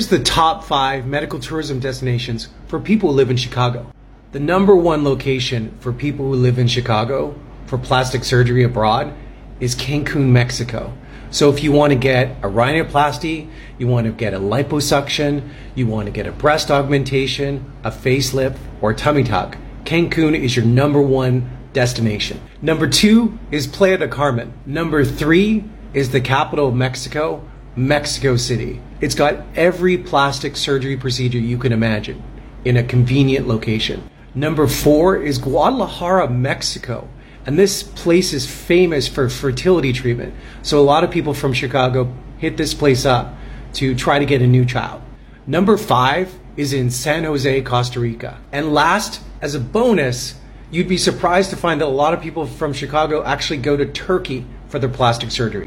Here's the top five medical tourism destinations for people who live in Chicago. The number one location for people who live in Chicago for plastic surgery abroad is Cancun, Mexico. So if you want to get a rhinoplasty, you want to get a liposuction, you want to get a breast augmentation, a facelift, or a tummy tuck, Cancun is your number one destination. Number two is Playa del Carmen. Number three is the capital of Mexico, Mexico City. It's got every plastic surgery procedure you can imagine in a convenient location. Number four is Guadalajara, Mexico. And this place is famous for fertility treatment. So a lot of people from Chicago hit this place up to try to get a new child. Number five is in San Jose, Costa Rica. And last, as a bonus, you'd be surprised to find that a lot of people from Chicago actually go to Turkey for their plastic surgery.